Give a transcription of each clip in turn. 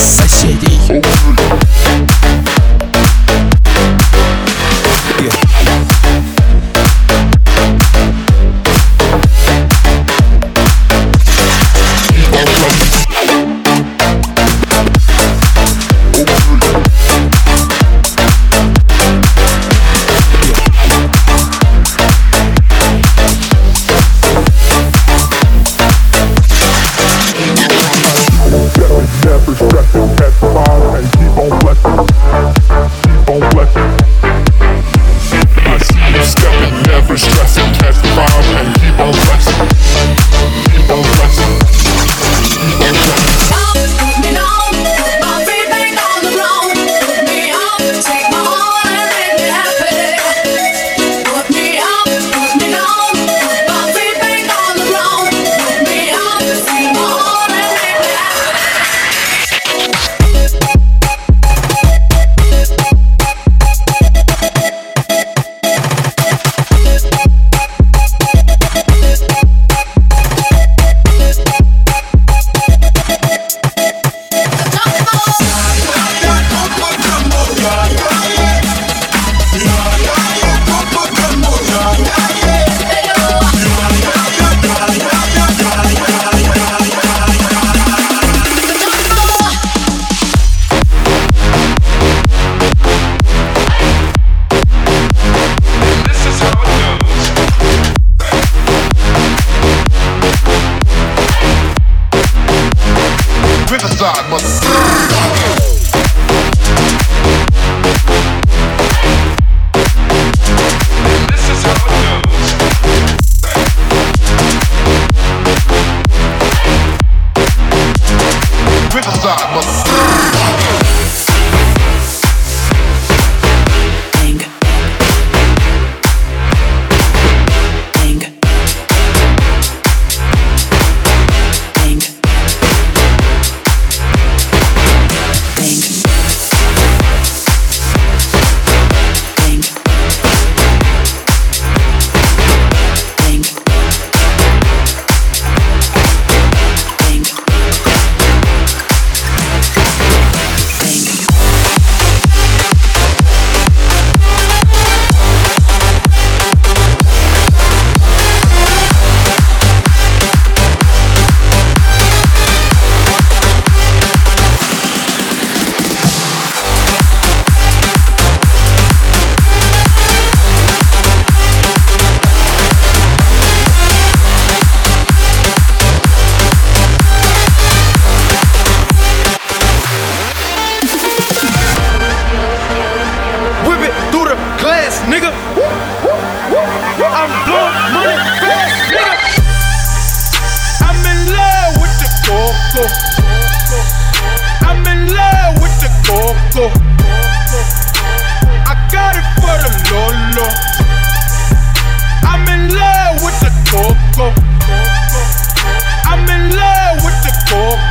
Соседей.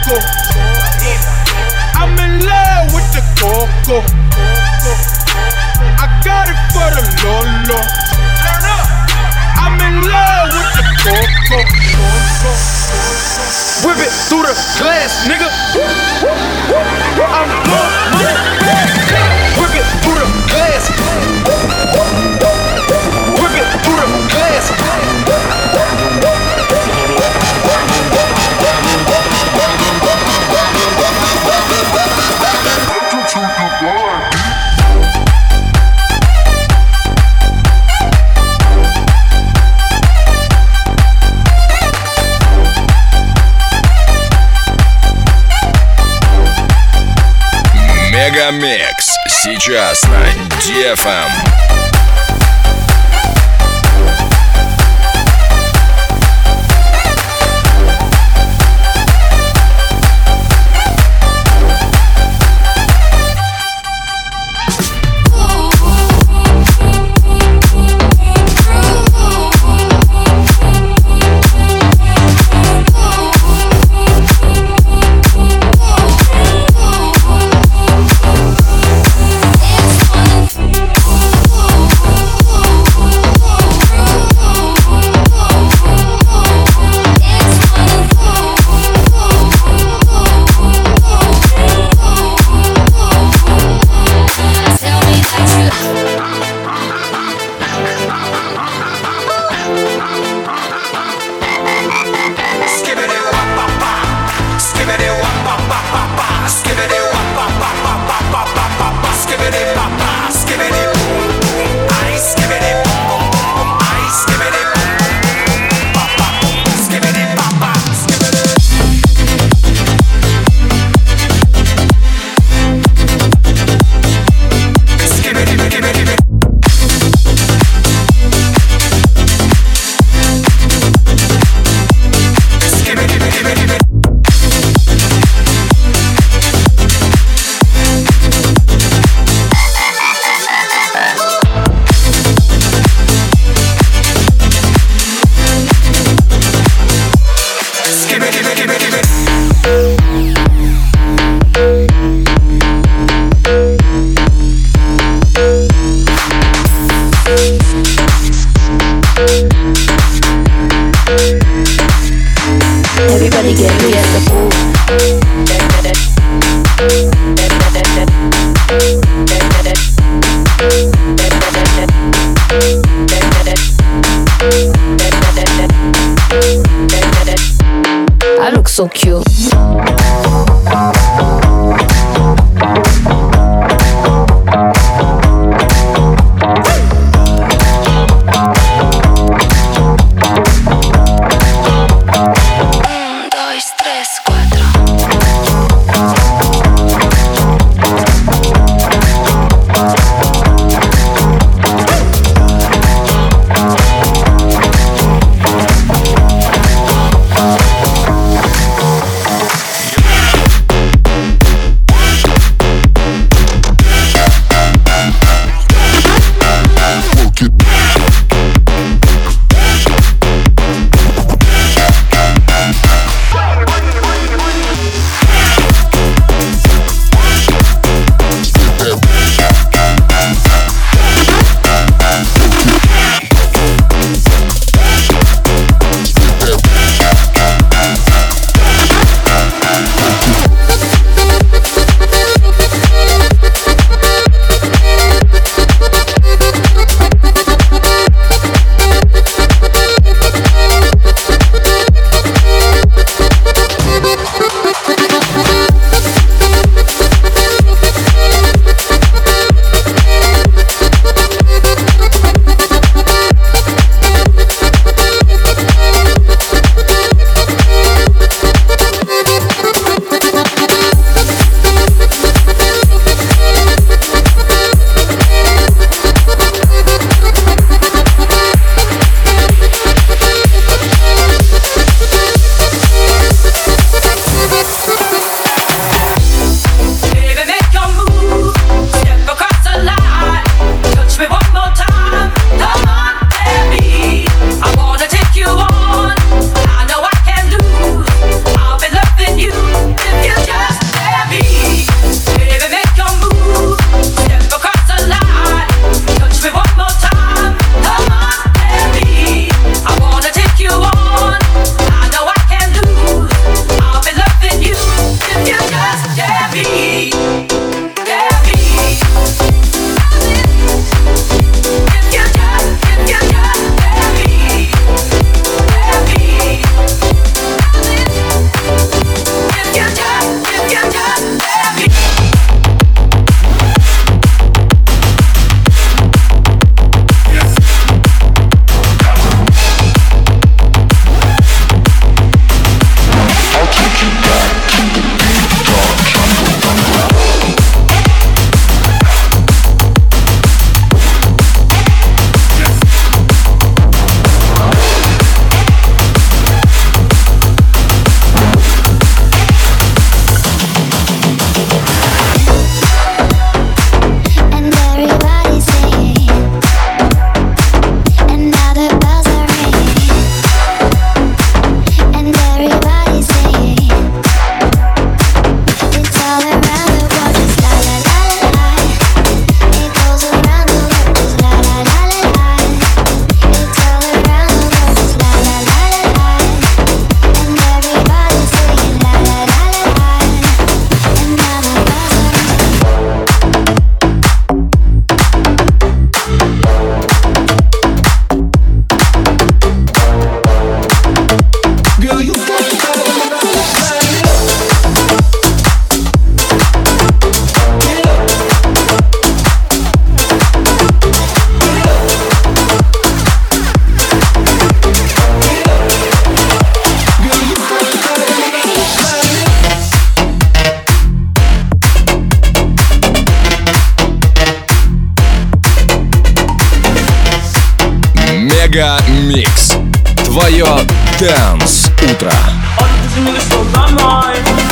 I'm in love with the coco. I got it for the Lolo. I'm in love with the Coco. Whip it through the glass, nigga. I'm blowing Сейчас на DFM. So cute. Мега Микс. Твое Дэнс Утро. Spotlight,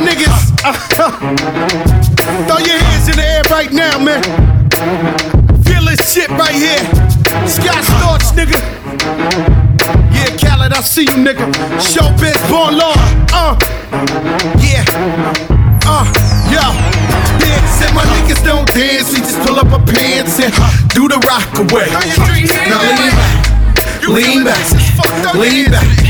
my niggas. Throw your hands in the air right now, man. Feel this shit right here. Scott Storch, nigga. Yeah, Khaled, I see you, nigga. Showbiz, born law. Uh, yeah. Uh. Yeah, said my niggas don't dance, we just pull up our pants and do the rock away. Now lean back, lean back, lean back,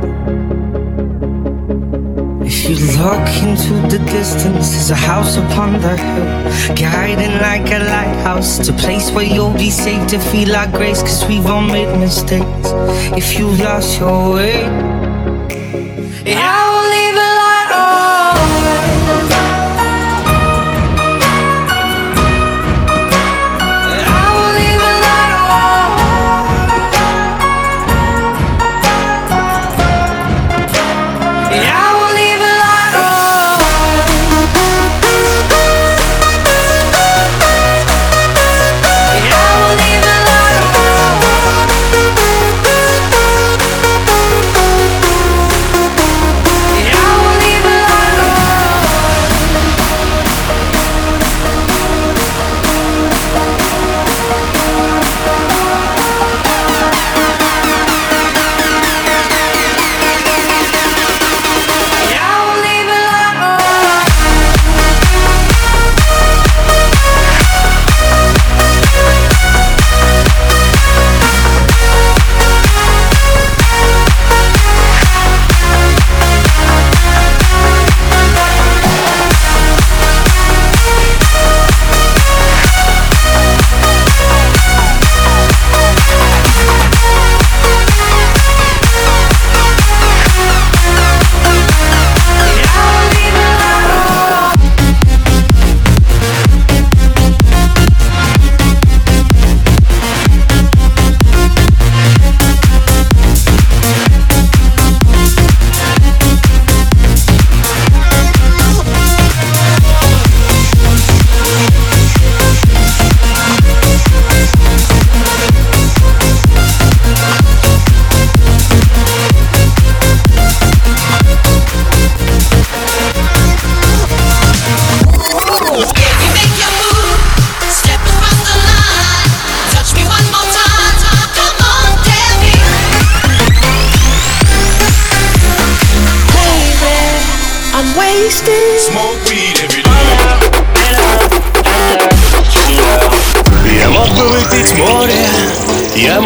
You look into the distance, there's a house upon the hill, guiding like a lighthouse. It's a place where you'll be safe to feel our grace, cause we've all made mistakes. If you lost your way, I